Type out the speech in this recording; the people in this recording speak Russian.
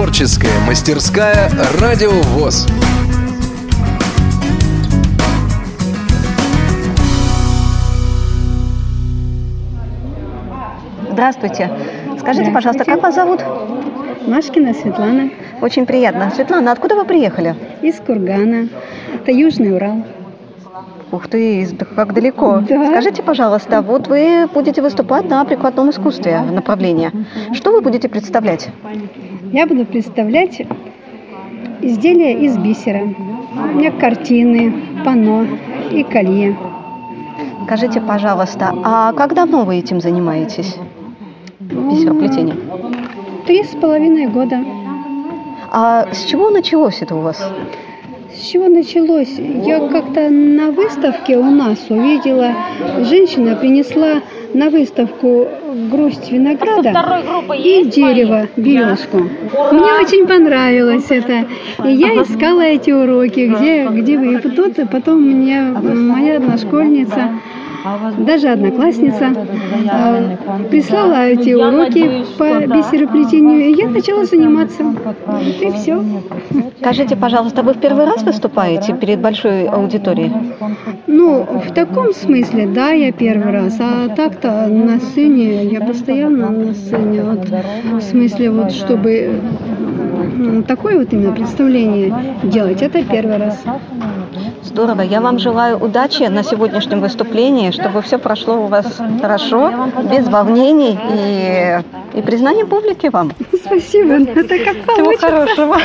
Творческая мастерская «Радио ВОЗ». Здравствуйте. Скажите, пожалуйста, как вас зовут? Машкина Светлана. Очень приятно. Светлана, откуда вы приехали? Из Кургана. Это Южный Урал. Ух ты, как далеко. Да. Скажите, пожалуйста, вот вы будете выступать на прикладном искусстве направлении. Что вы будете представлять? Я буду представлять изделия из бисера. У меня картины, панно и колье. Скажите, пожалуйста, а как давно вы этим занимаетесь? Бисероплетением. Три с половиной года. А с чего началось это у вас? С чего началось? Я как-то на выставке у нас увидела, женщина принесла на выставку грусть винограда и дерево, березку. Мне очень понравилось это. И я искала эти уроки, где, где вы. И потом, потом мне моя одношкольница даже одноклассница э, прислала эти уроки по бисероплетению, и я начала заниматься. Вот и все. Скажите, пожалуйста, вы в первый раз выступаете перед большой аудиторией? Ну, в таком смысле, да, я первый раз. А так-то на сцене, я постоянно на сцене. Вот, в смысле, вот, чтобы ну, такое вот именно представление делать, это первый раз. Здорово. Я вам желаю удачи на сегодняшнем выступлении, чтобы все прошло у вас хорошо, без волнений и, и признания публики вам. Спасибо. Это как Всего получится. хорошего.